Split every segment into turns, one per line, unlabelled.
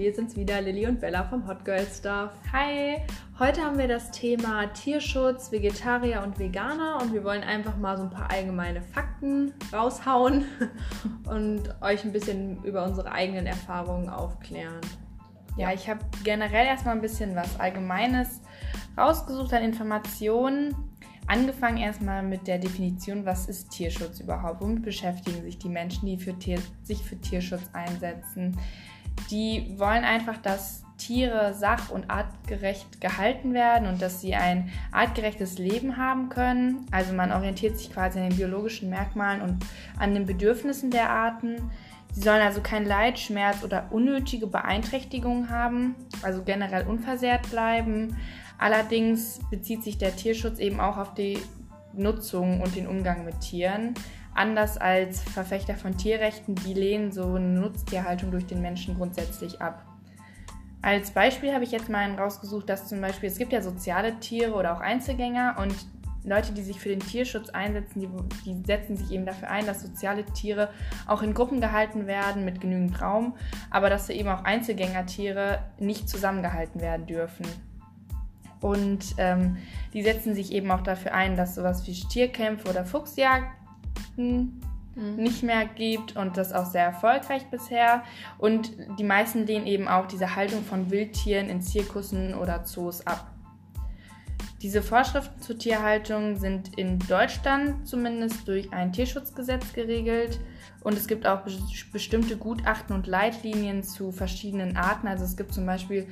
wir sind's wieder, Lilly und Bella vom Hot Girl Stuff. Hi! Heute haben wir das Thema Tierschutz, Vegetarier und Veganer und wir wollen einfach mal so ein paar allgemeine Fakten raushauen und euch ein bisschen über unsere eigenen Erfahrungen aufklären.
Ja, ich habe generell erstmal ein bisschen was Allgemeines rausgesucht an Informationen. Angefangen erstmal mit der Definition, was ist Tierschutz überhaupt? Womit beschäftigen sich die Menschen, die für Tier, sich für Tierschutz einsetzen? Die wollen einfach, dass Tiere sach- und artgerecht gehalten werden und dass sie ein artgerechtes Leben haben können. Also man orientiert sich quasi an den biologischen Merkmalen und an den Bedürfnissen der Arten. Sie sollen also kein Leid, Schmerz oder unnötige Beeinträchtigungen haben, also generell unversehrt bleiben. Allerdings bezieht sich der Tierschutz eben auch auf die Nutzung und den Umgang mit Tieren. Anders als Verfechter von Tierrechten, die lehnen so eine Nutztierhaltung durch den Menschen grundsätzlich ab. Als Beispiel habe ich jetzt mal rausgesucht, dass zum Beispiel es gibt ja soziale Tiere oder auch Einzelgänger und Leute, die sich für den Tierschutz einsetzen, die, die, setzen sich eben dafür ein, dass soziale Tiere auch in Gruppen gehalten werden mit genügend Raum, aber dass eben auch Einzelgängertiere nicht zusammengehalten werden dürfen. Und ähm, die setzen sich eben auch dafür ein, dass sowas wie Tierkämpfe oder Fuchsjagden mhm. nicht mehr gibt und das auch sehr erfolgreich bisher. Und die meisten lehnen eben auch diese Haltung von Wildtieren in Zirkussen oder Zoos ab. Diese Vorschriften zur Tierhaltung sind in Deutschland zumindest durch ein Tierschutzgesetz geregelt und es gibt auch bestimmte Gutachten und Leitlinien zu verschiedenen Arten. Also es gibt zum Beispiel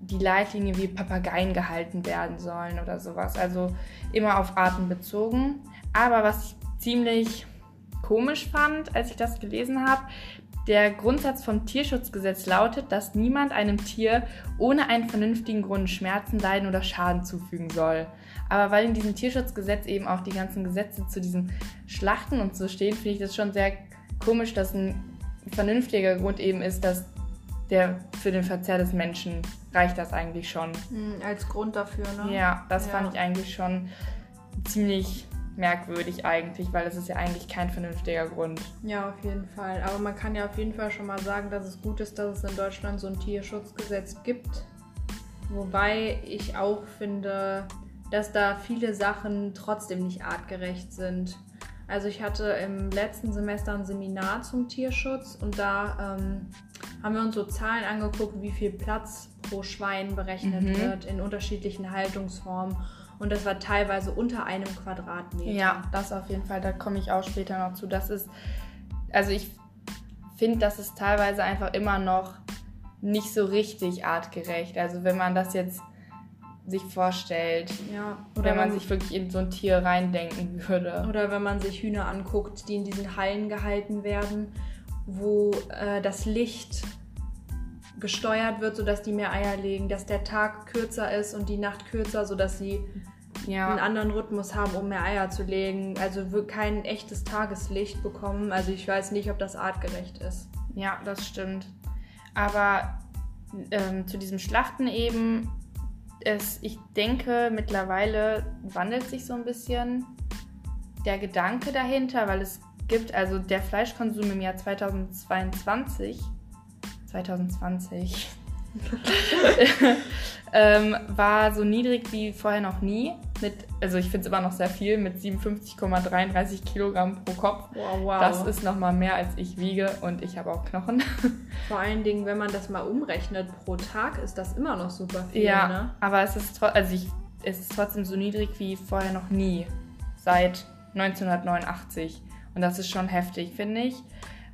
die Leitlinie, wie Papageien gehalten werden sollen oder sowas. Also immer auf Arten bezogen. Aber was ich ziemlich komisch fand, als ich das gelesen habe, der Grundsatz vom Tierschutzgesetz lautet, dass niemand einem Tier ohne einen vernünftigen Grund Schmerzen, Leiden oder Schaden zufügen soll. Aber weil in diesem Tierschutzgesetz eben auch die ganzen Gesetze zu diesem Schlachten und so stehen, finde ich das schon sehr komisch, dass ein vernünftiger Grund eben ist, dass der für den Verzehr des Menschen reicht das eigentlich schon.
Mhm, als Grund dafür, ne?
Ja, das ja. fand ich eigentlich schon ziemlich merkwürdig eigentlich, weil es ist ja eigentlich kein vernünftiger Grund.
Ja, auf jeden Fall. Aber man kann ja auf jeden Fall schon mal sagen, dass es gut ist, dass es in Deutschland so ein Tierschutzgesetz gibt. Wobei ich auch finde, dass da viele Sachen trotzdem nicht artgerecht sind. Also ich hatte im letzten Semester ein Seminar zum Tierschutz und da ähm, haben wir uns so Zahlen angeguckt, wie viel Platz pro Schwein berechnet mhm. wird in unterschiedlichen Haltungsformen. Und das war teilweise unter einem Quadratmeter.
Ja, das auf jeden Fall. Da komme ich auch später noch zu. Das ist, also ich finde, das ist teilweise einfach immer noch nicht so richtig artgerecht. Also wenn man das jetzt sich vorstellt.
Ja.
Oder wenn man sich wirklich in so ein Tier reindenken würde.
Oder wenn man sich Hühner anguckt, die in diesen Hallen gehalten werden, wo äh, das Licht gesteuert wird, sodass die mehr Eier legen, dass der Tag kürzer ist und die Nacht kürzer, sodass sie ja. einen anderen Rhythmus haben, um mehr Eier zu legen. Also kein echtes Tageslicht bekommen. Also ich weiß nicht, ob das artgerecht ist.
Ja, das stimmt. Aber ähm, zu diesem Schlachten eben, es, ich denke, mittlerweile wandelt sich so ein bisschen der Gedanke dahinter, weil es gibt, also der Fleischkonsum im Jahr 2022 2020 ähm, war so niedrig wie vorher noch nie. Mit, also ich finde es immer noch sehr viel, mit 57,33 Kilogramm pro Kopf.
Wow, wow.
Das ist nochmal mehr, als ich wiege und ich habe auch Knochen.
Vor allen Dingen, wenn man das mal umrechnet pro Tag, ist das immer noch super viel.
Ja,
ne?
aber es ist, also ich, es ist trotzdem so niedrig wie vorher noch nie. Seit 1989. Und das ist schon heftig, finde ich.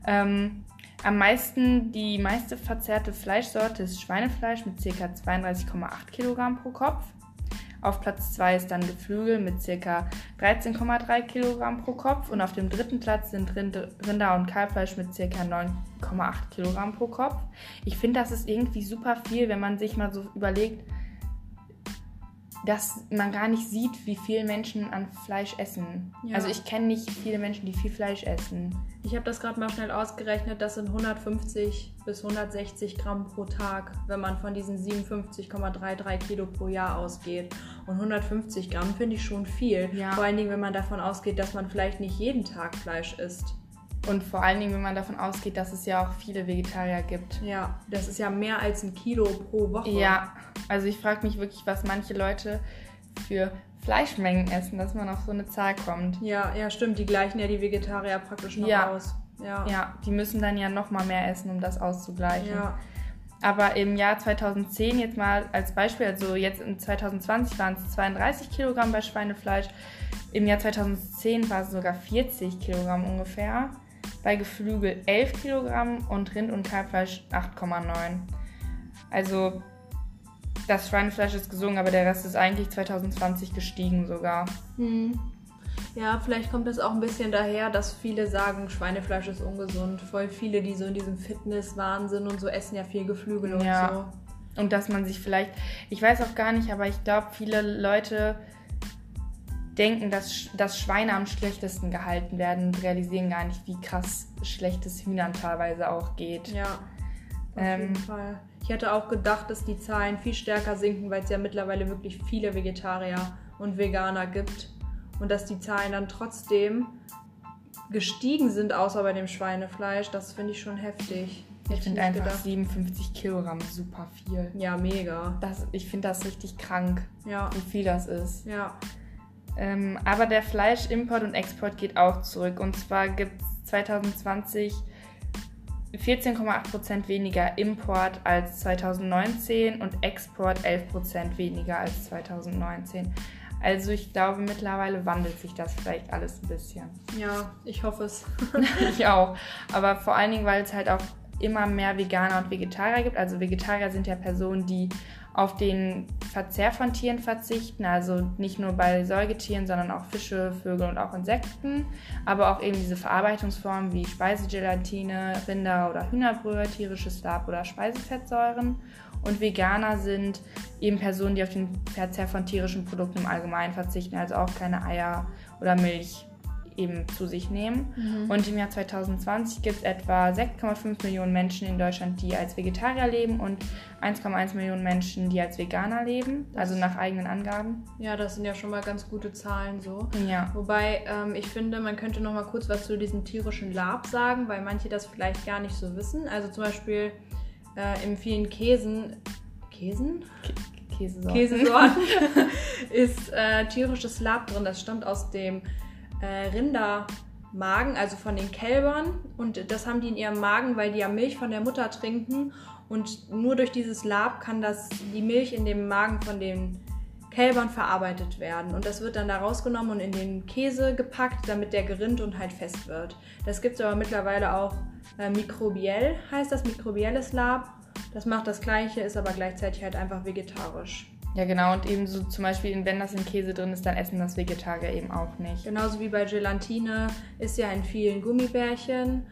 Ähm, am meisten, die meiste verzehrte Fleischsorte ist Schweinefleisch mit ca. 32,8 Kilogramm pro Kopf. Auf Platz 2 ist dann Geflügel mit ca. 13,3 Kilogramm pro Kopf und auf dem dritten Platz sind Rinder- und Kalbfleisch mit ca. 9,8 Kilogramm pro Kopf. Ich finde, das ist irgendwie super viel, wenn man sich mal so überlegt, dass man gar nicht sieht, wie viel Menschen an Fleisch essen. Ja. Also ich kenne nicht viele Menschen, die viel Fleisch essen.
Ich habe das gerade mal schnell ausgerechnet, das sind 150 bis 160 Gramm pro Tag, wenn man von diesen 57,33 Kilo pro Jahr ausgeht. Und 150 Gramm finde ich schon viel. Ja. Vor allen Dingen, wenn man davon ausgeht, dass man vielleicht nicht jeden Tag Fleisch isst.
Und vor allen Dingen, wenn man davon ausgeht, dass es ja auch viele Vegetarier gibt.
Ja, das ist ja mehr als ein Kilo pro Woche.
Ja, also ich frage mich wirklich, was manche Leute für Fleischmengen essen, dass man auf so eine Zahl kommt.
Ja, ja, stimmt. Die gleichen ja die Vegetarier praktisch noch
Ja.
aus. Ja.
Ja, die müssen dann ja noch mal mehr essen, um das auszugleichen.
Ja.
Aber im Jahr 2010 jetzt mal als Beispiel, also jetzt in 2020 waren es 32 Kilogramm bei Schweinefleisch, im Jahr 2010 war es sogar 40 Kilogramm ungefähr, bei Geflügel 11 Kilogramm und Rind- und Kalbfleisch 8,9. Also das Schweinefleisch ist gesunken, aber der Rest ist eigentlich 2020 gestiegen sogar.
Hm. Ja, vielleicht kommt es auch ein bisschen daher, dass viele sagen, Schweinefleisch ist ungesund. Voll viele, die so in diesem Fitness-Wahnsinn und so essen ja viel Geflügel und
Ja.
so.
Und dass man sich vielleicht, ich weiß auch gar nicht, aber ich glaube, viele Leute denken, dass, dass Schweine am schlechtesten gehalten werden und realisieren gar nicht, wie krass schlechtes Hühnern teilweise auch geht.
Ja, auf
Ähm,
jeden Fall. Ich hätte auch gedacht, dass die Zahlen viel stärker sinken, weil es ja mittlerweile wirklich viele Vegetarier und Veganer gibt. Und dass die Zahlen dann trotzdem gestiegen sind, außer bei dem Schweinefleisch. Das finde ich schon heftig.
Ich finde einfach
gedacht.
57 Kilogramm super viel.
Ja, mega.
Das, ich finde das richtig krank,
Ja,
wie viel das ist.
ja.
Ähm, aber der Fleischimport und Export geht auch zurück. Und zwar gibt es 2020 14,8% weniger Import als 2019 und Export 11% weniger als 2019. Also ich glaube, mittlerweile wandelt sich das vielleicht alles ein bisschen.
Ja, ich hoffe es.
ich auch. Aber vor allen Dingen, weil es halt auch immer mehr Veganer und Vegetarier gibt. Also Vegetarier sind ja Personen, die auf den Verzehr von Tieren verzichten, also nicht nur bei Säugetieren, sondern auch Fische, Vögel und auch Insekten, aber auch eben diese Verarbeitungsformen wie Speisegelatine, Rinder- oder Hühnerbrühe, tierisches Lab oder Speisefettsäuren. Und Veganer sind eben Personen, die auf den Verzehr von tierischen Produkten im Allgemeinen verzichten, also auch keine Eier oder Milch eben zu sich nehmen. Und im Jahr 2020 gibt es etwa 6,5 Millionen Menschen in Deutschland, die als Vegetarier leben und 1,1 Millionen Menschen, die als Veganer leben, also nach eigenen Angaben.
Ja, das sind ja schon mal ganz gute Zahlen so.
Ja.
Wobei ähm, ich finde, man könnte noch mal kurz was zu diesem tierischen Lab sagen, weil manche das vielleicht gar nicht so wissen. Also zum Beispiel äh, in vielen Käsen, Käsen?
Käsesorten.
Käsesorten ist äh, tierisches Lab drin. Das stammt aus dem äh, Rindermagen, also von den Kälbern. Und das haben die in ihrem Magen, weil die ja Milch von der Mutter trinken. Und nur durch dieses Lab kann das, die Milch in dem Magen von den Kälbern verarbeitet werden. Und das wird dann da rausgenommen und in den Käse gepackt, damit der gerinnt und halt fest wird. Das gibt es aber mittlerweile auch äh, mikrobiell, heißt das, mikrobielles Lab. Das macht das gleiche, ist aber gleichzeitig halt einfach vegetarisch.
Ja, genau. Und eben so zum Beispiel, wenn das in Käse drin ist, dann essen das Vegetarier eben auch nicht.
Genauso wie bei Gelatine ist ja in vielen Gummibärchen.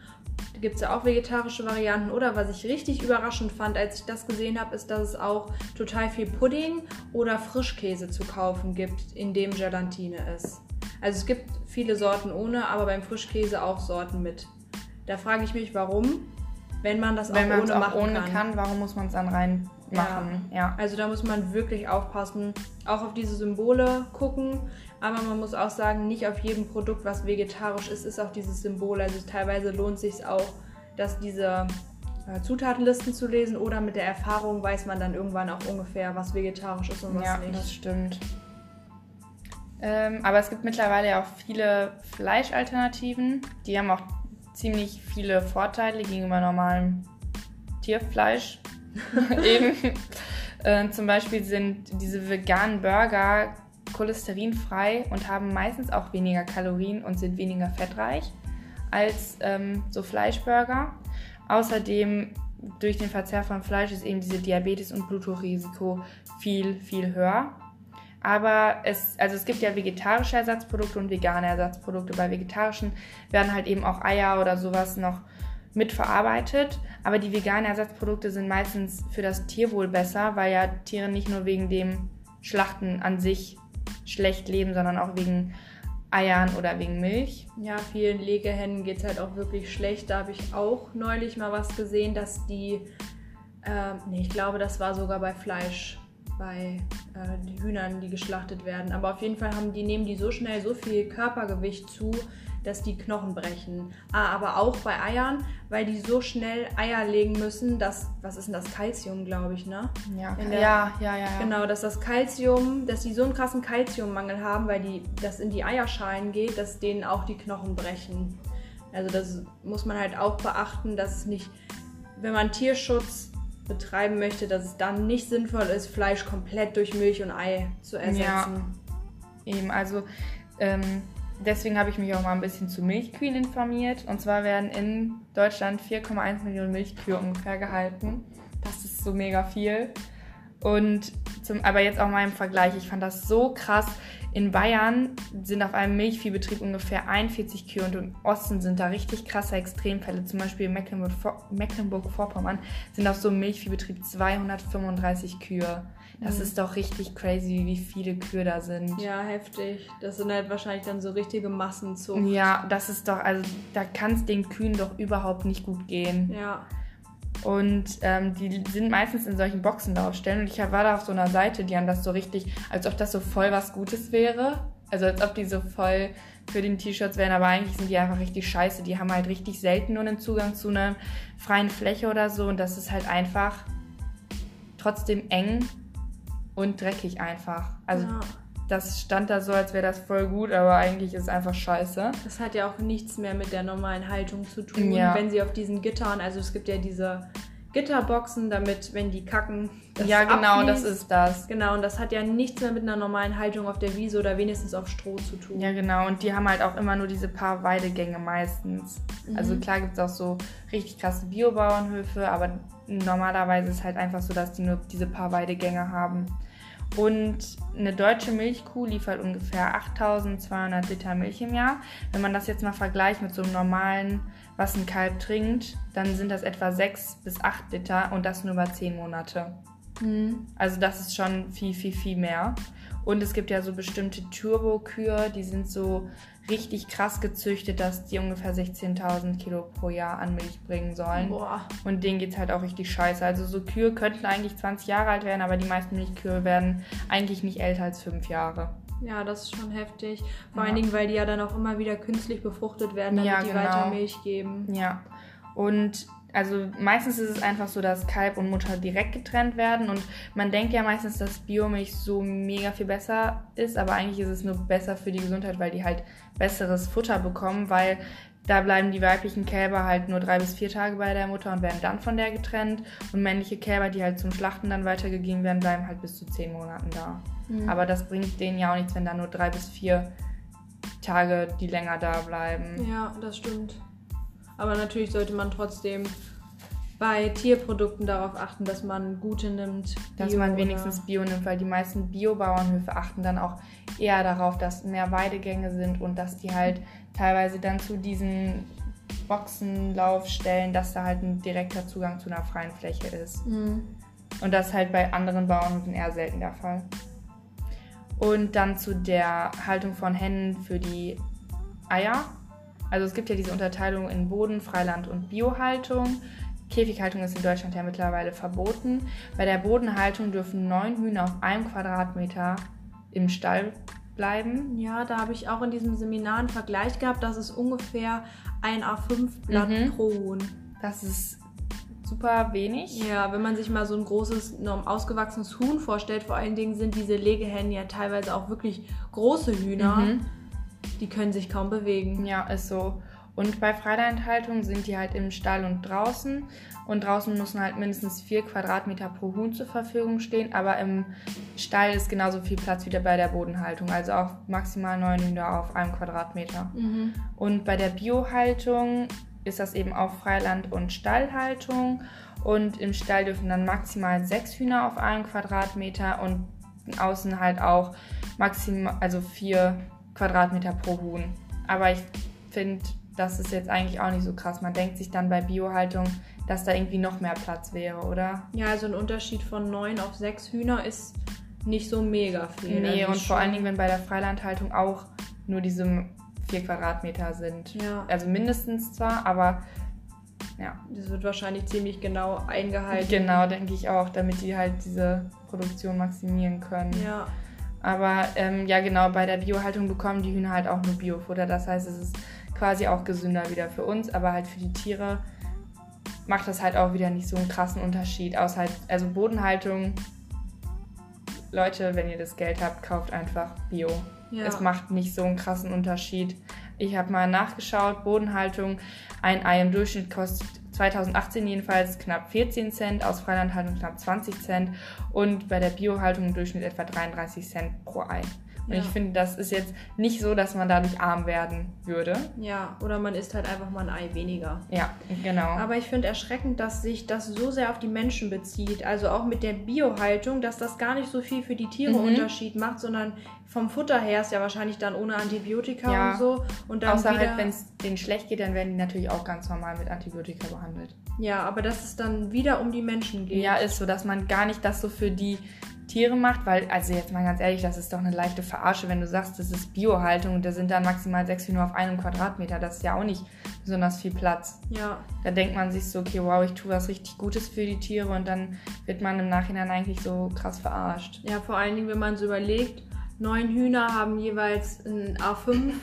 Da gibt es ja auch vegetarische Varianten. Oder was ich richtig überraschend fand, als ich das gesehen habe, ist, dass es auch total viel Pudding oder Frischkäse zu kaufen gibt, in dem Gelatine ist. Also es gibt viele Sorten ohne, aber beim Frischkäse auch Sorten mit. Da frage ich mich, warum, wenn man das
Wenn
auch ohne
auch
machen
ohne
kann.
kann. warum muss man es dann reinmachen? Ja.
Also da muss man wirklich aufpassen, auch auf diese Symbole gucken. Aber man muss auch sagen, nicht auf jedem Produkt, was vegetarisch ist, ist auch dieses Symbol. Also teilweise lohnt sich auch, dass diese äh, Zutatenlisten zu lesen oder mit der Erfahrung weiß man dann irgendwann auch ungefähr, was vegetarisch ist und was
Ja,
nicht.
das stimmt. Ähm, aber es gibt mittlerweile ja auch viele Fleischalternativen. Die haben auch ziemlich viele Vorteile gegenüber normalem Tierfleisch. Eben. Äh, zum Beispiel sind diese veganen Burger cholesterinfrei und haben meistens auch weniger Kalorien und sind weniger fettreich als ähm, so Fleischburger. Außerdem durch den Verzehr von Fleisch ist eben diese Diabetes- und Bluthochrrisiko viel, viel höher. Aber es, also es gibt ja vegetarische Ersatzprodukte und vegane Ersatzprodukte. Bei vegetarischen werden halt eben auch Eier oder sowas noch mitverarbeitet. Aber die veganen Ersatzprodukte sind meistens für das Tierwohl besser, weil ja Tiere nicht nur wegen dem Schlachten an sich schlecht leben, sondern auch wegen Eiern oder wegen Milch.
Ja, vielen Legehennen geht es halt auch wirklich schlecht. Da habe ich auch neulich mal was gesehen, dass die, ähm, nee, ich glaube, das war sogar bei Fleisch, bei äh, Hühnern, die geschlachtet werden. Aber auf jeden Fall haben die, nehmen die so schnell so viel Körpergewicht zu, dass die Knochen brechen. Ah, aber auch bei Eiern, weil die so schnell Eier legen müssen, dass, was ist denn das, Kalzium, glaube ich, ne?
Ja,
In der-
ja, ja, ja, ja.
Genau, dass das Kalzium, dass die so einen krassen Kalziummangel haben, weil die, das in die Eierschalen geht, dass denen auch die Knochen brechen. Also das muss man halt auch beachten, dass es nicht, wenn man Tierschutz betreiben möchte, dass es dann nicht sinnvoll ist, Fleisch komplett durch Milch und Ei zu ersetzen.
Eben, also ähm, deswegen habe ich mich auch mal ein bisschen zu Milchkühen informiert. Und zwar werden in Deutschland 4,1 Millionen Milchkühe ungefähr gehalten. Das ist so mega viel. Und zum, aber jetzt auch mal im Vergleich, ich fand das so krass. In Bayern sind auf einem Milchviehbetrieb ungefähr 41 Kühe und im Osten sind da richtig krasse Extremfälle. Zum Beispiel in Mecklenburg- Mecklenburg-Vorpommern sind auf so einem Milchviehbetrieb 235 Kühe. Das
Mhm.
ist doch richtig crazy, wie viele Kühe da sind.
Ja, heftig. Das sind halt wahrscheinlich dann so richtige Massenzucht.
Ja, das ist doch, also da kann es den Kühen doch überhaupt nicht gut gehen.
Ja.
Und ähm, die sind meistens in solchen Boxenlaufstellen. Und ich war da auf so einer Seite, die haben das so richtig, als ob das so voll was Gutes wäre. Also als ob die so voll für den T-Shirts wären, aber eigentlich sind die einfach richtig scheiße. Die haben halt richtig selten nur einen Zugang zu einer freien Fläche oder so. Und das ist halt einfach trotzdem eng und dreckig einfach. Also
ja.
Das stand da so, als wäre das voll gut, aber eigentlich ist es einfach scheiße.
Das hat ja auch nichts mehr mit der normalen Haltung zu tun.
Ja.
Wenn sie auf diesen Gittern, also es gibt ja diese Gitterboxen, damit, wenn die kacken, das
ja, genau,
abfließt.
das ist das.
Genau, und das hat ja nichts mehr mit einer normalen Haltung auf der Wiese oder wenigstens auf Stroh zu tun.
Ja, genau. Und die haben halt auch immer nur diese paar Weidegänge meistens. Also klar gibt es auch so richtig krasse Biobauernhöfe, aber normalerweise ist es halt einfach so, dass die nur diese paar Weidegänge haben. Und eine deutsche Milchkuh liefert ungefähr 8200 Liter Milch im Jahr. Wenn man das jetzt mal vergleicht mit so einem normalen, was ein Kalb trinkt, dann sind das etwa 6 bis 8 Liter und das nur über 10 Monate.
Mhm.
Also das ist schon viel, viel, viel mehr. Und es gibt ja so bestimmte Turbo-Kühe, die sind so richtig krass gezüchtet, dass die ungefähr 16.000 Kilo pro Jahr an Milch bringen sollen.
Boah.
Und denen geht's halt auch richtig scheiße. Also so Kühe könnten eigentlich 20 Jahre alt werden, aber die meisten Milchkühe werden eigentlich nicht älter als 5 Jahre.
Ja, das ist schon heftig. Vor
Ja.
allen Dingen, weil die ja dann auch immer wieder künstlich befruchtet werden, damit
Ja,
die
genau.
weiter Milch geben.
Ja. Und also meistens ist es einfach so, dass Kalb und Mutter direkt getrennt werden und man denkt ja meistens, dass Biomilch so mega viel besser ist, aber eigentlich ist es nur besser für die Gesundheit, weil die halt besseres Futter bekommen, weil da bleiben die weiblichen Kälber halt nur drei bis vier Tage bei der Mutter und werden dann von der getrennt und männliche Kälber, die halt zum Schlachten dann weitergegeben werden, bleiben halt bis zu zehn Monaten da.
Mhm.
Aber das bringt denen ja auch nichts, wenn da nur drei bis vier Tage die länger da bleiben.
Ja, das stimmt. Aber natürlich sollte man trotzdem bei Tierprodukten darauf achten, dass man gute nimmt.
dass
Bio
man wenigstens Bio nimmt, weil die meisten Biobauernhöfe achten dann auch eher darauf, dass mehr Weidegänge sind und dass die halt teilweise dann zu diesen Boxenlaufstellen, dass da halt ein direkter Zugang zu einer freien Fläche ist.
Mhm.
Und das ist halt bei anderen Bauernhöfen eher selten der Fall. Und dann zu der Haltung von Hennen für die Eier. Also es gibt ja diese Unterteilung in Boden, Freiland und Biohaltung. Käfighaltung ist in Deutschland ja mittlerweile verboten. Bei der Bodenhaltung dürfen neun Hühner auf einem Quadratmeter im Stall bleiben.
Ja, da habe ich auch in diesem Seminar einen Vergleich gehabt. Das ist ungefähr ein A5-Blatt
Mhm.
pro Huhn.
Das ist super wenig.
Ja, wenn man sich mal so ein großes, norm ausgewachsenes Huhn vorstellt, vor allen Dingen sind diese Legehennen ja teilweise auch wirklich große Hühner.
Mhm.
Die können sich kaum bewegen.
Ja, ist so. Und bei Freilandhaltung sind die halt im Stall und draußen. Und draußen müssen halt mindestens vier Quadratmeter pro Huhn zur Verfügung stehen. Aber im Stall ist genauso viel Platz wie bei der Bodenhaltung. Also auch maximal neun Hühner auf einem Quadratmeter.
Mhm.
Und bei der Biohaltung ist das eben auch Freiland- und Stallhaltung. Und im Stall dürfen dann maximal sechs Hühner auf einem Quadratmeter und außen halt auch maximal, also vier Quadratmeter pro Huhn. Aber ich finde, das ist jetzt eigentlich auch nicht so krass. Man denkt sich dann bei Biohaltung, dass da irgendwie noch mehr Platz wäre, oder?
Ja, also ein Unterschied von neun auf sechs Hühner ist nicht so mega viel.
Nee,
Also
und
ist
vor
schon-
allen Dingen, wenn bei der Freilandhaltung auch nur diese vier Quadratmeter sind.
Ja,
Also mindestens zwar, aber ja.
das wird wahrscheinlich ziemlich genau eingehalten.
Genau, denke ich auch, damit die halt diese Produktion maximieren können.
Ja,
Aber ähm, ja, genau, bei der Biohaltung bekommen die Hühner halt auch nur Biofutter. Das heißt, es ist quasi auch gesünder wieder für uns, aber halt für die Tiere macht das halt auch wieder nicht so einen krassen Unterschied. Außer halt, also Bodenhaltung, Leute, wenn ihr das Geld habt, kauft einfach Bio.
Ja.
Es macht nicht so einen krassen Unterschied. Ich habe mal nachgeschaut, Bodenhaltung, ein Ei im Durchschnitt kostet 2018 jedenfalls knapp 14 Cent, aus Freilandhaltung knapp 20 Cent und bei der Biohaltung im Durchschnitt etwa 33 Cent pro Ei. Und
Ja.
ich finde, das ist jetzt nicht so, dass man dadurch arm werden würde.
Ja, oder man isst halt einfach mal ein Ei weniger.
Ja, genau.
Aber ich finde erschreckend, dass sich das so sehr auf die Menschen bezieht. Also auch mit der Biohaltung, dass das gar nicht so viel für die Tiere
Mhm.
Unterschied macht, sondern vom Futter her ist ja wahrscheinlich dann ohne Antibiotika
Ja.
und so. Und dann
Außer halt, wenn es denen schlecht geht, dann werden die natürlich auch ganz normal mit Antibiotika behandelt.
Ja, aber dass es dann wieder um die Menschen geht.
Ja, ist so, dass man gar nicht das so für die Tiere macht, weil, also jetzt mal ganz ehrlich, das ist doch eine leichte Verarsche, wenn du sagst, das ist Biohaltung und da sind dann maximal sechs Hühner auf einem Quadratmeter. Das ist ja auch nicht besonders viel Platz.
Ja,
Da denkt man sich so, okay, wow, ich tue was richtig Gutes für die Tiere und dann wird man im Nachhinein eigentlich so krass verarscht.
ja, vor allen Dingen, wenn man so überlegt, neun Hühner haben jeweils ein A5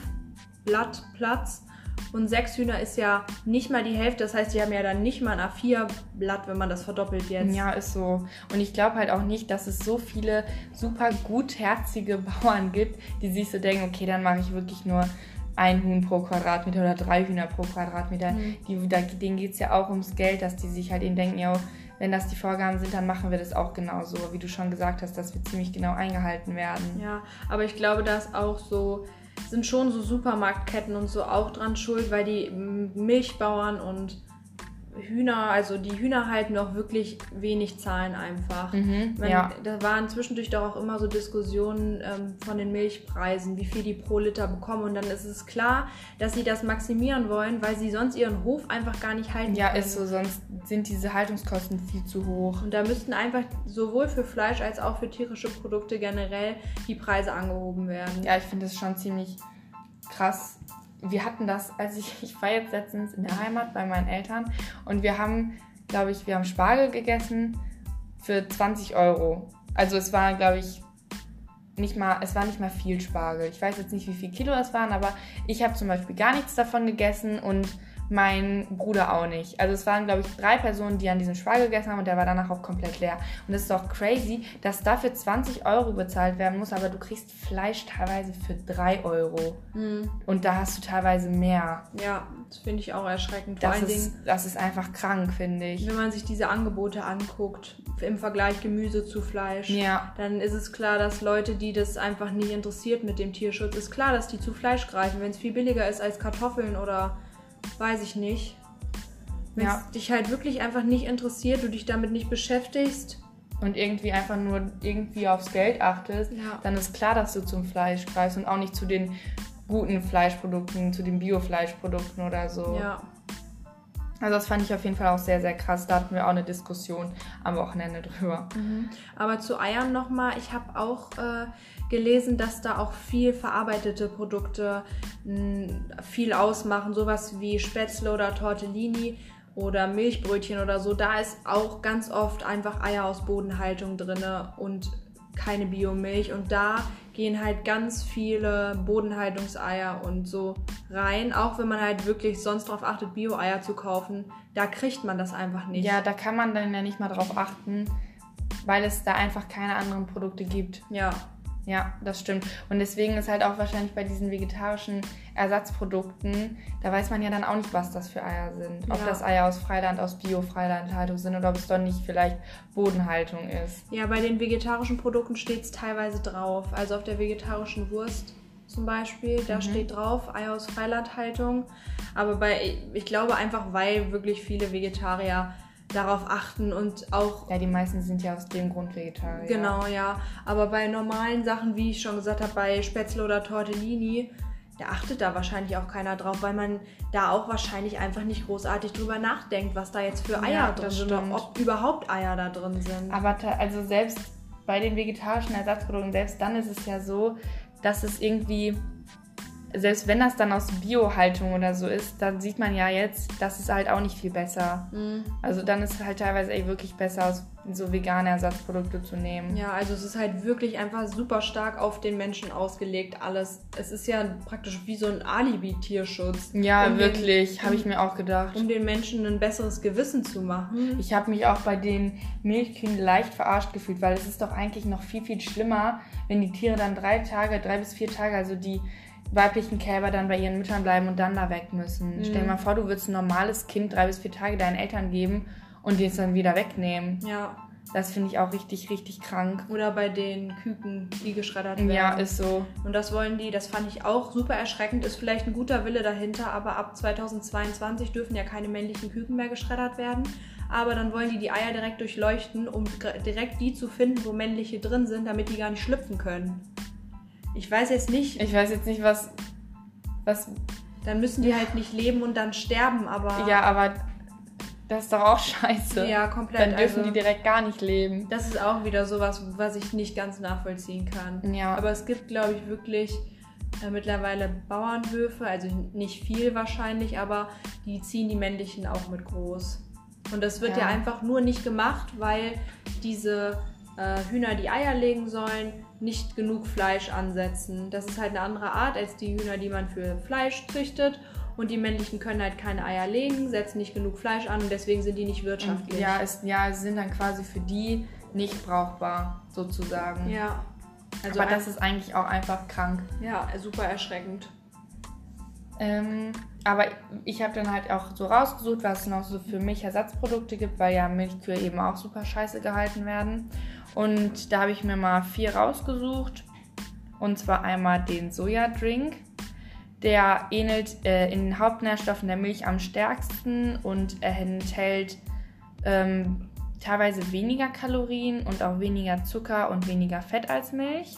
Blatt Platz und sechs Hühner ist ja nicht mal die Hälfte. Das heißt, die haben ja dann nicht mal ein A4 Blatt, wenn man das verdoppelt jetzt.
Ja, ist so. Und ich glaube halt auch nicht, dass es so viele super gutherzige Bauern gibt, die sich so denken, okay, dann mache ich wirklich nur ein Huhn pro Quadratmeter oder drei Hühner pro Quadratmeter.
Mhm.
Die, da, denen geht es ja auch ums Geld, dass die sich halt eben denken, ja, wenn das die Vorgaben sind, dann machen wir das auch genauso. Wie du schon gesagt hast, dass wir ziemlich genau eingehalten werden.
Ja, aber ich glaube, dass auch so sind schon so Supermarktketten und so auch dran schuld, weil die Milchbauern und Hühner, also die Hühner halten auch wirklich wenig Zahlen einfach.
Mhm,
Man,
ja.
Da waren zwischendurch doch auch immer so Diskussionen ähm, von den Milchpreisen, wie viel die pro Liter bekommen. Und dann ist es klar, dass sie das maximieren wollen, weil sie sonst ihren Hof einfach gar nicht halten
Ja,
können.
ist so, sonst sind diese Haltungskosten viel zu hoch.
Und da müssten einfach sowohl für Fleisch als auch für tierische Produkte generell die Preise angehoben werden.
Ja, ich finde das schon ziemlich krass. Wir hatten das, als ich, ich war jetzt letztens in der Heimat bei meinen Eltern und wir haben, glaube ich, wir haben Spargel gegessen für 20 Euro. Also es war, glaube ich, nicht mal, es war nicht mal viel Spargel. Ich weiß jetzt nicht, wie viel Kilo es waren, aber ich habe zum Beispiel gar nichts davon gegessen und mein Bruder auch nicht. Also es waren, glaube ich, drei Personen, die an diesem Spargel gegessen haben und der war danach auch komplett leer. Und es ist doch crazy, dass dafür 20 Euro bezahlt werden muss, aber du kriegst Fleisch teilweise für 3 Euro.
Mhm.
Und da hast du teilweise mehr.
Ja, das finde ich auch erschreckend. Vor
Das
allen
ist,
Dingen,
das ist einfach krank, finde ich.
wenn man sich diese Angebote anguckt, im Vergleich Gemüse zu Fleisch,
Ja.
dann ist es klar, dass Leute, die das einfach nicht interessiert mit dem Tierschutz, ist klar, dass die zu Fleisch greifen, wenn es viel billiger ist als Kartoffeln oder weiß ich nicht. Wenn es
Ja.
dich halt wirklich einfach nicht interessiert, du dich damit nicht beschäftigst,
Und irgendwie einfach nur irgendwie aufs Geld achtest,
Ja.
dann ist klar, dass du zum Fleisch greifst und auch nicht zu den guten Fleischprodukten, zu den Biofleischprodukten oder so.
ja.
Also das fand ich auf jeden Fall auch sehr, sehr krass. Da hatten wir auch eine Diskussion am Wochenende drüber.
Aber zu Eiern nochmal, ich habe auch äh, gelesen, dass da auch viel verarbeitete Produkte mh, viel ausmachen, sowas wie Spätzle oder Tortellini oder Milchbrötchen oder so. Da ist auch ganz oft einfach Eier aus Bodenhaltung drin und keine Biomilch. Und da gehen halt ganz viele Bodenhaltungseier und so rein. Auch wenn man halt wirklich sonst darauf achtet, Bio-Eier zu kaufen, da kriegt man das einfach nicht.
Ja, da kann man dann ja nicht mal drauf achten, weil es da einfach keine anderen Produkte gibt.
ja.
Ja, das stimmt. Und deswegen ist halt auch wahrscheinlich bei diesen vegetarischen Ersatzprodukten, da weiß man ja dann auch nicht, was das für Eier sind. Ob
Ja.
das Eier aus Freiland, aus Bio-Freilandhaltung sind oder ob es doch nicht vielleicht Bodenhaltung ist.
Ja, bei den vegetarischen Produkten steht es teilweise drauf. Also auf der vegetarischen Wurst zum Beispiel, da steht drauf Eier aus Freilandhaltung. Aber bei, ich glaube einfach, weil wirklich viele Vegetarier darauf achten und auch
Ja, die meisten sind ja aus dem Grund Vegetarier.
Genau, ja. Aber bei normalen Sachen, wie ich schon gesagt habe, bei Spätzle oder Tortellini, da achtet da wahrscheinlich auch keiner drauf, weil man da auch wahrscheinlich einfach nicht großartig drüber nachdenkt, was da jetzt für Eier
Ja,
drin sind,
stimmt.
ob überhaupt Eier da drin sind.
Aber also selbst bei den vegetarischen Ersatzprodukten, selbst dann ist es ja so, dass es irgendwie, selbst wenn das dann aus Biohaltung oder so ist, dann sieht man ja jetzt, das ist halt auch nicht viel besser.
Mhm.
Also dann ist es halt teilweise ey, wirklich besser, aus so vegane Ersatzprodukte zu nehmen.
Ja, also es ist halt wirklich einfach super stark auf den Menschen ausgelegt, alles. Es ist ja praktisch wie so ein Alibi-Tierschutz.
Ja,
Um
wirklich, habe ich mir auch gedacht.
Um den Menschen ein besseres Gewissen zu machen.
Ich habe mich auch bei den Milchkühen leicht verarscht gefühlt, weil es ist doch eigentlich noch viel, viel schlimmer, wenn die Tiere dann drei Tage, drei bis vier Tage, also die weiblichen Kälber dann bei ihren Müttern bleiben und dann da weg müssen.
Mhm.
Stell dir mal vor, du würdest ein normales Kind drei bis vier Tage deinen Eltern geben und die es dann wieder wegnehmen.
Ja.
Das finde ich auch richtig, richtig krank.
Oder bei den Küken, die geschreddert werden.
Ja, ist so.
Und das wollen die, das fand ich auch super erschreckend, ist vielleicht ein guter Wille dahinter, aber ab 2022 dürfen ja keine männlichen Küken mehr geschreddert werden. Aber dann wollen die die Eier direkt durchleuchten, um direkt die zu finden, wo männliche drin sind, damit die gar nicht schlüpfen können. Ich weiß jetzt nicht,
Ich weiß jetzt nicht, was. was
dann müssen die halt nicht leben und dann sterben, aber
ja, aber das ist doch auch scheiße.
ja komplett.
Dann dürfen
also,
die direkt gar nicht leben.
das ist auch wieder sowas, was ich nicht ganz nachvollziehen kann.
Ja.
Aber es gibt, glaube ich, wirklich äh, mittlerweile Bauernhöfe, also nicht viel wahrscheinlich, aber die ziehen die männlichen auch mit groß. Und das wird ja,
Ja.
einfach nur nicht gemacht, weil diese äh, Hühner, die Eier legen sollen, nicht genug Fleisch ansetzen. Das ist halt eine andere Art als die Hühner, die man für Fleisch züchtet. Und die männlichen können halt keine Eier legen, setzen nicht genug Fleisch an und deswegen sind die nicht wirtschaftlich.
Ja, ist, ja, sind dann quasi für die nicht brauchbar, sozusagen.
ja. Also
Aber das ist eigentlich auch einfach krank.
ja, super erschreckend.
Ähm, aber ich habe dann halt auch so rausgesucht, was es noch so für Milchersatzprodukte gibt, weil ja Milchkühe eben auch super scheiße gehalten werden. Und da habe ich mir mal vier rausgesucht. Und zwar einmal den Sojadrink. Der ähnelt äh, in den Hauptnährstoffen der Milch am stärksten und er enthält ähm, teilweise weniger Kalorien und auch weniger Zucker und weniger Fett als Milch.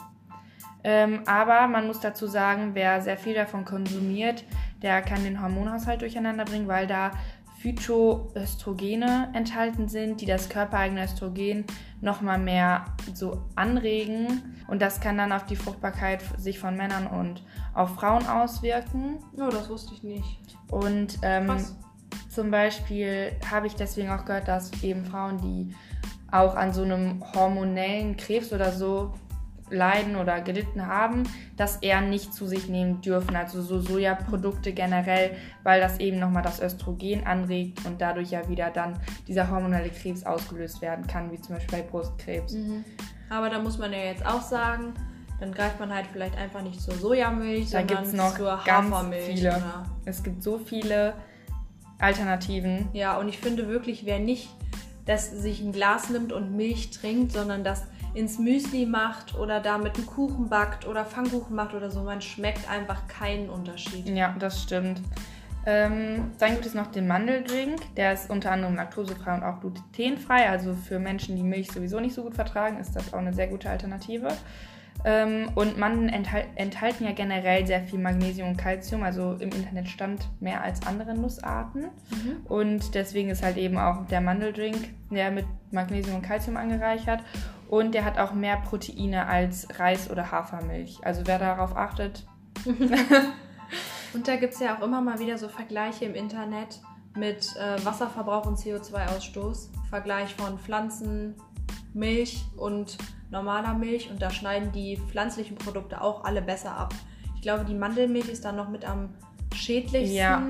Ähm, aber man muss dazu sagen, wer sehr viel davon konsumiert, der kann den Hormonhaushalt durcheinander bringen, weil da Phytoöstrogene enthalten sind, die das körpereigene Östrogen nochmal mehr so anregen. Und das kann dann auf die Fruchtbarkeit sich von Männern und auf Frauen auswirken.
Oh, das wusste ich nicht.
Und ähm, zum Beispiel habe ich deswegen auch gehört, dass eben Frauen, die auch an so einem hormonellen Krebs oder so leiden oder gelitten haben, das eher nicht zu sich nehmen dürfen. Also so Sojaprodukte generell, weil das eben nochmal das Östrogen anregt und dadurch ja wieder dann dieser hormonelle Krebs ausgelöst werden kann, wie zum Beispiel bei Brustkrebs.
Mhm. Aber da muss man ja jetzt auch sagen, dann greift man halt vielleicht einfach nicht zur Sojamilch,
Da
sondern
gibt's noch
zur
ganz
Hafermilch.
viele.
Oder?
Es gibt so viele Alternativen.
Ja, und ich finde wirklich, wer nicht das sich ein Glas nimmt und Milch trinkt, sondern das ins Müsli macht oder damit einen Kuchen backt oder Pfannkuchen macht oder so, man schmeckt einfach keinen Unterschied.
Ja, das stimmt. Ähm, dann gibt es noch den Mandeldrink. Der ist unter anderem laktosefrei und auch glutenfrei. Also für Menschen, die Milch sowieso nicht so gut vertragen, ist das auch eine sehr gute Alternative. Ähm, und Mandeln enthal enthalten ja generell sehr viel Magnesium und Calcium. Also im Internet stand mehr als andere Nussarten. Und deswegen ist halt eben auch der Mandeldrink der mit Magnesium und Calcium angereichert. Und der hat auch mehr Proteine als Reis oder Hafermilch. Also wer darauf achtet,
Und da gibt es ja auch immer mal wieder so Vergleiche im Internet mit äh, Wasserverbrauch und CO2-Ausstoß. Vergleich von Pflanzen, Milch und normaler Milch. Und da schneiden die pflanzlichen Produkte auch alle besser ab. Ich glaube, die Mandelmilch ist dann noch mit am schädlichsten.
Ja.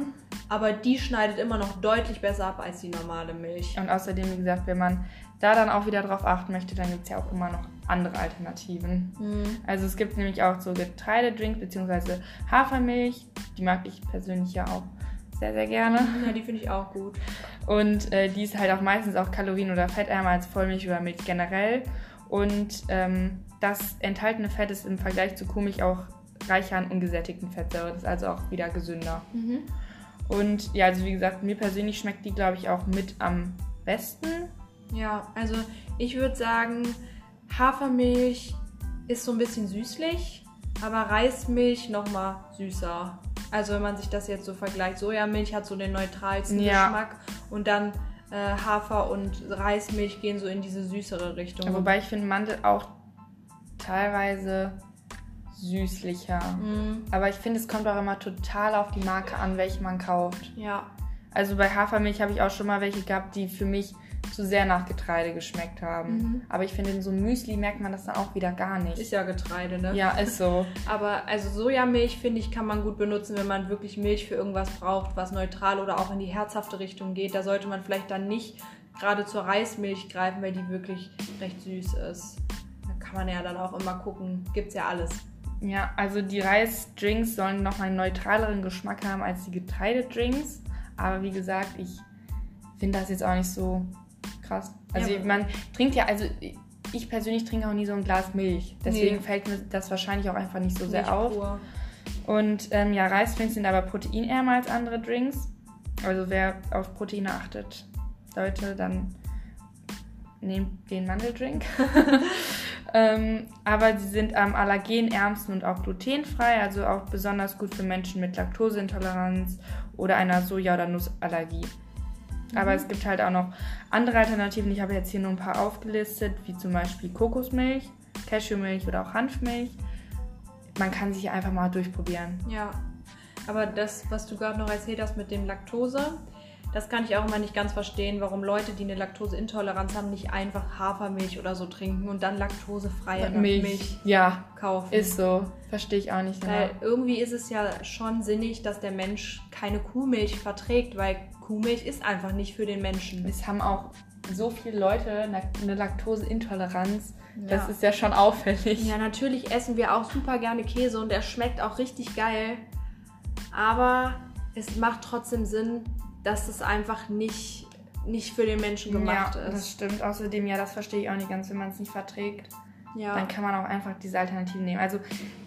Aber die schneidet immer noch deutlich besser ab als die normale Milch.
Und außerdem, wie gesagt, wenn man da dann auch wieder drauf achten möchte, dann gibt es ja auch immer noch andere Alternativen.
Mhm.
Also es gibt nämlich auch so Getreidedrinks bzw. Hafermilch. Die mag ich persönlich ja auch sehr, sehr gerne.
Ja, die finde ich auch gut.
Und äh, die ist halt auch meistens auch kalorien- oder fettärmer als Vollmilch oder Milch generell. Und ähm, das enthaltene Fett ist im Vergleich zu Kuhmilch auch reicher an ungesättigten Fettsäuren. Das ist also auch wieder gesünder.
Mhm.
Und ja, also wie gesagt, mir persönlich schmeckt die, glaube ich, auch mit am besten.
Ja, also ich würde sagen, Hafermilch ist so ein bisschen süßlich, aber Reismilch nochmal süßer. Also wenn man sich das jetzt so vergleicht, Sojamilch hat so den neutralsten
Ja.
Geschmack und dann äh, Hafer und Reismilch gehen so in diese süßere Richtung.
Wobei ich finde Mandel auch teilweise süßlicher.
Mhm.
Aber ich finde, es kommt auch immer total auf die Marke an, welche man kauft.
Ja.
Also bei Hafermilch habe ich auch schon mal welche gehabt, die für mich zu sehr nach Getreide geschmeckt haben.
Mhm.
Aber ich finde, in so einem Müsli merkt man das dann auch wieder gar nicht.
Ist ja Getreide, ne?
ja, ist so.
Aber also Sojamilch, finde ich, kann man gut benutzen, wenn man wirklich Milch für irgendwas braucht, was neutral oder auch in die herzhafte Richtung geht. Da sollte man vielleicht dann nicht gerade zur Reismilch greifen, weil die wirklich recht süß ist. Da kann man ja dann auch immer gucken. Gibt's ja alles.
Ja, also die Reisdrinks sollen noch einen neutraleren Geschmack haben als die Getreidedrinks. Aber wie gesagt, ich finde das jetzt auch nicht so krass. Also
Ja,
man trinkt ja, also ich persönlich trinke auch nie so ein Glas Milch. Deswegen
Nee.
fällt mir das wahrscheinlich auch einfach nicht so sehr
Nicht
auf.
pur.
Und ähm, ja, Reisdrinks sind aber proteinärmer als andere Drinks. Also wer auf Proteine achtet, Leute, dann nehmt den Mandeldrink. ähm, aber sie sind am allergenärmsten und auch glutenfrei, also auch besonders gut für Menschen mit Laktoseintoleranz oder einer Soja- oder Nussallergie. Aber es gibt halt auch noch andere Alternativen. Ich habe jetzt hier nur ein paar aufgelistet, wie zum Beispiel Kokosmilch, Cashewmilch oder auch Hanfmilch. Man kann sich einfach mal durchprobieren.
Ja. Aber das, was du gerade noch erzählt hast mit dem Laktose, das kann ich auch immer nicht ganz verstehen, warum Leute, die eine Laktoseintoleranz haben, nicht einfach Hafermilch oder so trinken und dann laktosefreie Milch,
Ja,
kaufen.
ist so. Verstehe ich auch nicht genau.
Weil irgendwie ist es ja schon sinnig, dass der Mensch keine Kuhmilch verträgt, weil Kuhmilch ist einfach nicht für den Menschen.
Es haben auch so viele Leute eine Laktoseintoleranz. Das
Ja.
ist ja schon auffällig.
Ja, natürlich essen wir auch super gerne Käse und der schmeckt auch richtig geil. Aber es macht trotzdem Sinn, dass es einfach nicht, nicht für den Menschen gemacht
ja, das
ist.
stimmt. Außerdem, ja, das verstehe ich auch nicht ganz, wenn man es nicht verträgt.
Ja.
Dann kann man auch einfach diese Alternativen nehmen. Also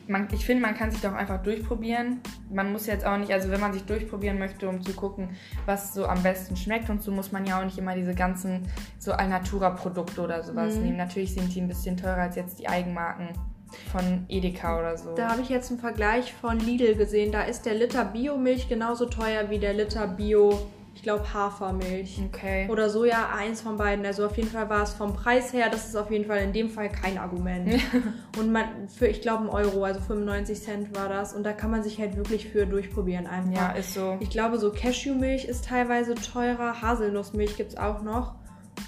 man, ich finde, man kann sich doch einfach durchprobieren. Man muss jetzt auch nicht, also wenn man sich durchprobieren möchte, um zu gucken, was so am besten schmeckt und so, muss man ja auch nicht immer diese ganzen so Alnatura-Produkte oder sowas
Mhm.
nehmen. Natürlich sind die ein bisschen teurer als jetzt die Eigenmarken von Edeka oder so.
Da habe ich jetzt einen Vergleich von Lidl gesehen. Da ist der Liter Biomilch genauso teuer wie der Liter Bio, ich glaube, Hafermilch.
okay.
Oder Soja, eins von beiden. Also auf jeden Fall war es vom Preis her, das ist auf jeden Fall in dem Fall kein Argument. Und man, für, ich glaube, einen Euro, also 95 Cent war das. Und da kann man sich halt wirklich für durchprobieren einfach.
Ja, ist so.
Ich glaube, so Cashewmilch ist teilweise teurer, Haselnussmilch gibt es auch noch.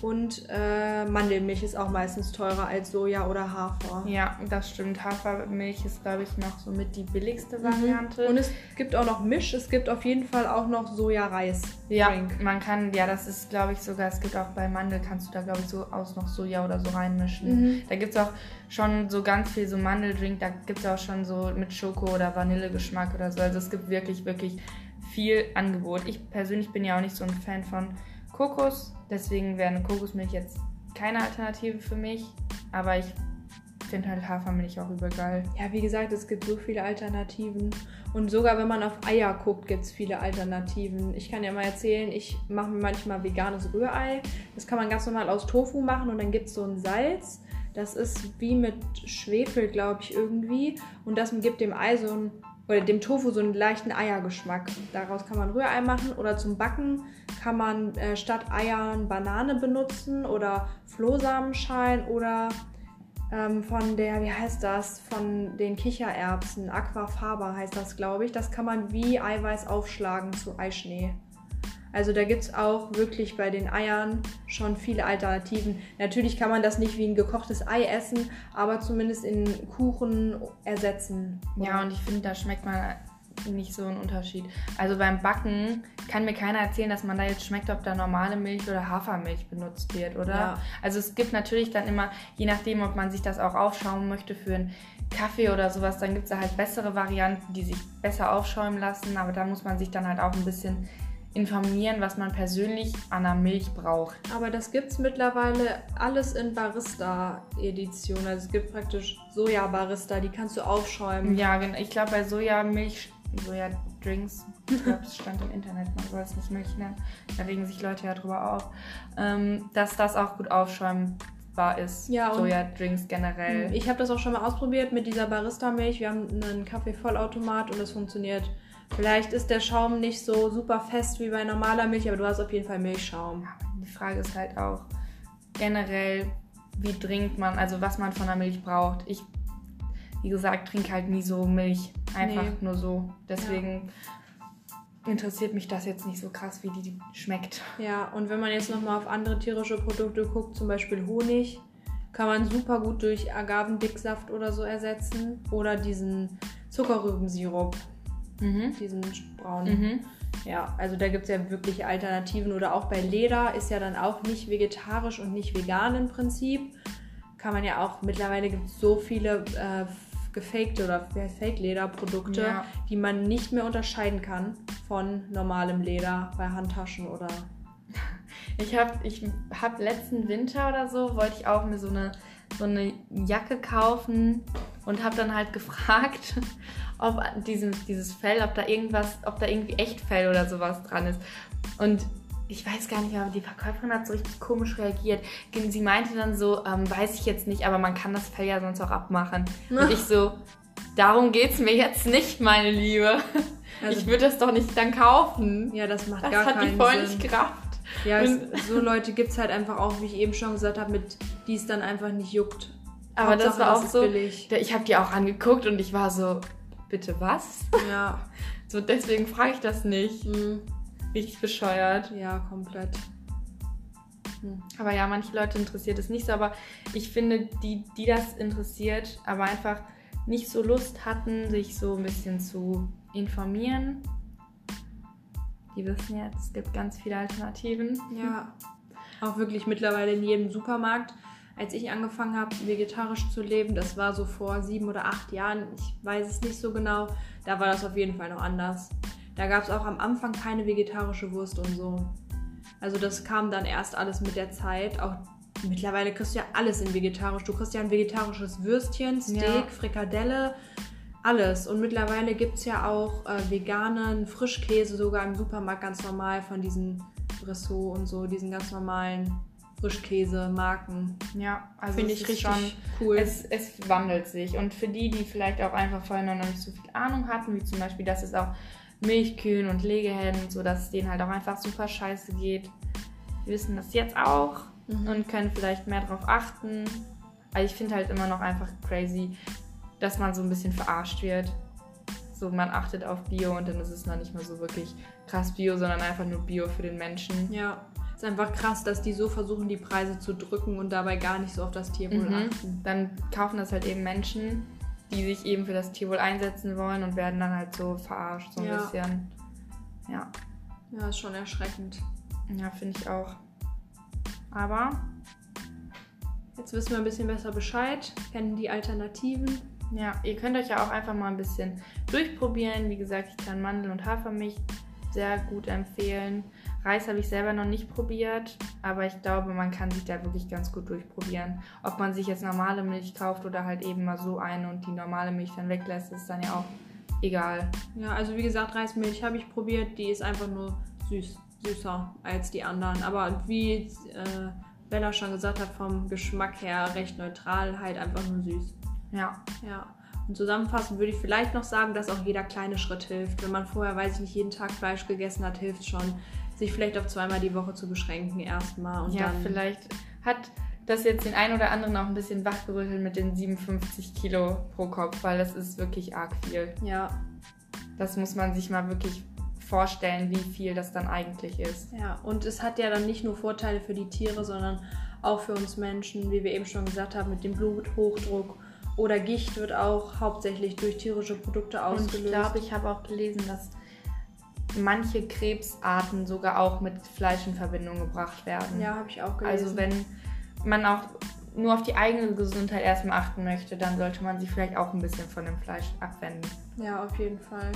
Und äh, Mandelmilch ist auch meistens teurer als Soja oder Hafer.
Ja, das stimmt. Hafermilch ist, glaube ich, noch somit die billigste
Mhm.
Variante.
Und es gibt auch noch Misch, es gibt auf jeden Fall auch noch Soja-Reis.
ja,
Drink.
man kann, ja, das ist, glaube ich, sogar, es gibt auch bei Mandel, kannst du da, glaube ich, so aus noch Soja oder so reinmischen.
Mhm.
Da gibt es auch schon so ganz viel so Mandeldrink, da gibt es auch schon so mit Schoko- oder Vanillegeschmack oder so. Also es gibt wirklich, wirklich viel Angebot. Ich persönlich bin ja auch nicht so ein Fan von Kokos, deswegen wäre eine Kokosmilch jetzt keine Alternative für mich. Aber ich finde halt Hafermilch auch übergeil.
Ja, wie gesagt, es gibt so viele Alternativen. Und sogar wenn man auf Eier guckt, gibt es viele Alternativen. Ich kann ja mal erzählen, ich mache mir manchmal veganes Rührei. Das kann man ganz normal aus Tofu machen und dann gibt es so ein Salz. Das ist wie mit Schwefel, glaube ich, irgendwie. Und das gibt dem Ei so ein, oder dem Tofu so einen leichten Eiergeschmack. Daraus kann man Rührei machen oder zum Backen kann man äh, statt Eiern Banane benutzen oder Flohsamenschalen oder ähm, von der, wie heißt das, von den Kichererbsen, Aquafaba heißt das, glaube ich. Das kann man wie Eiweiß aufschlagen zu Eischnee. Also da gibt es auch wirklich bei den Eiern schon viele Alternativen. Natürlich kann man das nicht wie ein gekochtes Ei essen, aber zumindest in Kuchen ersetzen.
Ja, und ich finde, da schmeckt man nicht so einen Unterschied. Also beim Backen kann mir keiner erzählen, dass man da jetzt schmeckt, ob da normale Milch oder Hafermilch benutzt wird, oder?
Ja.
Also es gibt natürlich dann immer, je nachdem, ob man sich das auch aufschauen möchte für einen Kaffee oder sowas, dann gibt es da halt bessere Varianten, die sich besser aufschäumen lassen, aber da muss man sich dann halt auch ein bisschen informieren, was man persönlich an der Milch braucht.
Aber das gibt es mittlerweile alles in Barista-Edition. Also es gibt praktisch Soja-Barista, die kannst du aufschäumen.
Ja, genau. Ich glaube bei Sojamilch, Sojadrinks, ich glaube es stand im Internet, man soll es nicht Milch nennen, da regen sich Leute ja drüber auf, ähm, dass das auch gut aufschäumbar ist.
Ja,
Sojadrinks generell.
Ich habe das auch schon mal ausprobiert mit dieser Barista-Milch. Wir haben einen Kaffee-Vollautomat und das funktioniert. Vielleicht ist der Schaum nicht so super fest wie bei normaler Milch, aber du hast auf jeden Fall Milchschaum.
Die Frage ist halt auch generell, wie dringend man, also was man von der Milch braucht. Ich wie gesagt, trinke halt nie so Milch. Einfach
Nee.
nur so. Deswegen interessiert mich das jetzt nicht so krass, wie die, die schmeckt.
Ja, und wenn man jetzt nochmal auf andere tierische Produkte guckt, zum Beispiel Honig, kann man super gut durch Agavendicksaft oder so ersetzen. Oder diesen Zuckerrübensirup,
Mhm.
diesen braunen.
Mhm.
Ja, also da gibt es ja wirklich Alternativen. Oder auch bei Leder ist ja dann auch nicht vegetarisch und nicht vegan im Prinzip. Kann man ja auch, mittlerweile gibt es so viele äh, gefakte oder Fake-Leder-Produkte,
Ja.
die man nicht mehr unterscheiden kann von normalem Leder bei Handtaschen oder.
Ich habe ich hab letzten Winter oder so, wollte ich auch mir so eine, so eine Jacke kaufen und habe dann halt gefragt, ob dieses, dieses Fell, ob da irgendwas, ob da irgendwie Echtfell oder sowas dran ist. Und ich weiß gar nicht, aber die Verkäuferin hat so richtig komisch reagiert. Sie meinte dann so, ähm, weiß ich jetzt nicht, aber man kann das Fell ja sonst auch abmachen. Und ich so, darum geht's mir jetzt nicht, meine Liebe.
Also-
ich würde das doch nicht dann kaufen.
Ja, das macht
Das
gar
hat die
keinen
voll
Sinn.
nicht gerafft.
Ja, es, so Leute gibt es halt einfach auch, wie ich eben schon gesagt habe, mit die es dann einfach nicht juckt.
Aber das
Hauptsache,
war auch
ist
so.
billig.
Ich habe die auch angeguckt und ich war so, bitte was?
Ja,
So, deswegen frage ich das nicht.
hm,
Richtig bescheuert.
ja, komplett.
Aber ja, manche Leute interessiert es nicht so. Aber ich finde, die, die das interessiert, aber einfach nicht so Lust hatten, sich so ein bisschen zu informieren, die wissen jetzt, es gibt ganz viele Alternativen.
Ja, auch wirklich mittlerweile in jedem Supermarkt. Als ich angefangen habe, vegetarisch zu leben, das war so vor sieben oder acht Jahren, ich weiß es nicht so genau, da war das auf jeden Fall noch anders. Da gab es auch am Anfang keine vegetarische Wurst und so. Also das kam dann erst alles mit der Zeit. Auch mittlerweile kriegst du ja alles in vegetarisch. Du kriegst ja ein vegetarisches Würstchen, Steak,
Ja.
Frikadelle, alles. Und mittlerweile gibt es ja auch äh, veganen Frischkäse sogar im Supermarkt ganz normal von diesen Bressot und so, diesen ganz normalen Frischkäse-Marken.
Ja, also
Finde ich richtig cool.
Es, es wandelt sich. Und für die, die vielleicht auch einfach vorher noch nicht so viel Ahnung hatten, wie zum Beispiel, dass es auch Milchkühen und Legehennen und so, dass es denen halt auch einfach super scheiße geht, die wissen das jetzt auch
Mhm.
und können vielleicht mehr darauf achten. Aber ich finde halt immer noch einfach crazy, dass man so ein bisschen verarscht wird. So, man achtet auf Bio und dann ist es noch nicht mal so wirklich krass Bio, sondern einfach nur Bio für den Menschen.
ja, ist einfach krass, dass die so versuchen, die Preise zu drücken und dabei gar nicht so auf das Tierwohl
Mhm.
achten.
Dann kaufen das halt eben Menschen, die sich eben für das Tierwohl einsetzen wollen und werden dann halt so verarscht, so ein
Ja.
bisschen. Ja,
Ja, ist schon erschreckend.
ja, finde ich auch. Aber
Jetzt wissen wir ein bisschen besser Bescheid, kennen die Alternativen.
ja, ihr könnt euch ja auch einfach mal ein bisschen durchprobieren. Wie gesagt, ich kann Mandel- und Hafermilch sehr gut empfehlen. Reis habe ich selber noch nicht probiert, aber ich glaube, man kann sich da wirklich ganz gut durchprobieren. Ob man sich jetzt normale Milch kauft oder halt eben mal so eine und die normale Milch dann weglässt, ist dann ja auch egal.
Ja, also wie gesagt, Reismilch habe ich probiert, die ist einfach nur süß, süßer als die anderen. Aber wie äh, Bella schon gesagt hat, vom Geschmack her recht neutral, halt einfach nur süß.
Ja,
Ja. Und zusammenfassend würde ich vielleicht noch sagen, dass auch jeder kleine Schritt hilft. Wenn man vorher, weiß ich nicht, jeden Tag Fleisch gegessen hat, hilft schon, sich vielleicht auf zweimal die Woche zu beschränken erstmal. Und
ja,
dann
vielleicht hat das jetzt den einen oder anderen auch ein bisschen wachgerüttelt mit den 57 Kilo pro Kopf, weil das ist wirklich arg viel.
Ja,
Das muss man sich mal wirklich vorstellen, wie viel das dann eigentlich ist.
ja. Und es hat ja dann nicht nur Vorteile für die Tiere, sondern auch für uns Menschen, wie wir eben schon gesagt haben, mit dem Bluthochdruck oder Gicht wird auch hauptsächlich durch tierische Produkte
Und
ausgelöst.
ich glaube, ich habe auch gelesen, dass manche Krebsarten sogar auch mit Fleisch in Verbindung gebracht werden.
ja, habe ich auch gelesen.
Also wenn man auch nur auf die eigene Gesundheit erstmal achten möchte, dann sollte man sich vielleicht auch ein bisschen von dem Fleisch abwenden.
Ja, auf jeden Fall.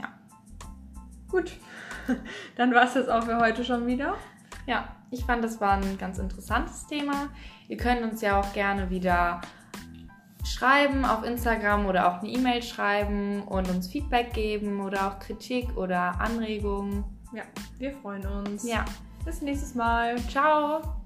Ja.
Gut, dann war es das auch für heute schon wieder.
Ja, ich fand, das war ein ganz interessantes Thema. Ihr könnt uns ja auch gerne wieder schreiben auf Instagram oder auch eine E-Mail schreiben und uns Feedback geben oder auch Kritik oder Anregungen.
Ja, wir freuen uns.
Ja,
Bis nächstes Mal.
ciao!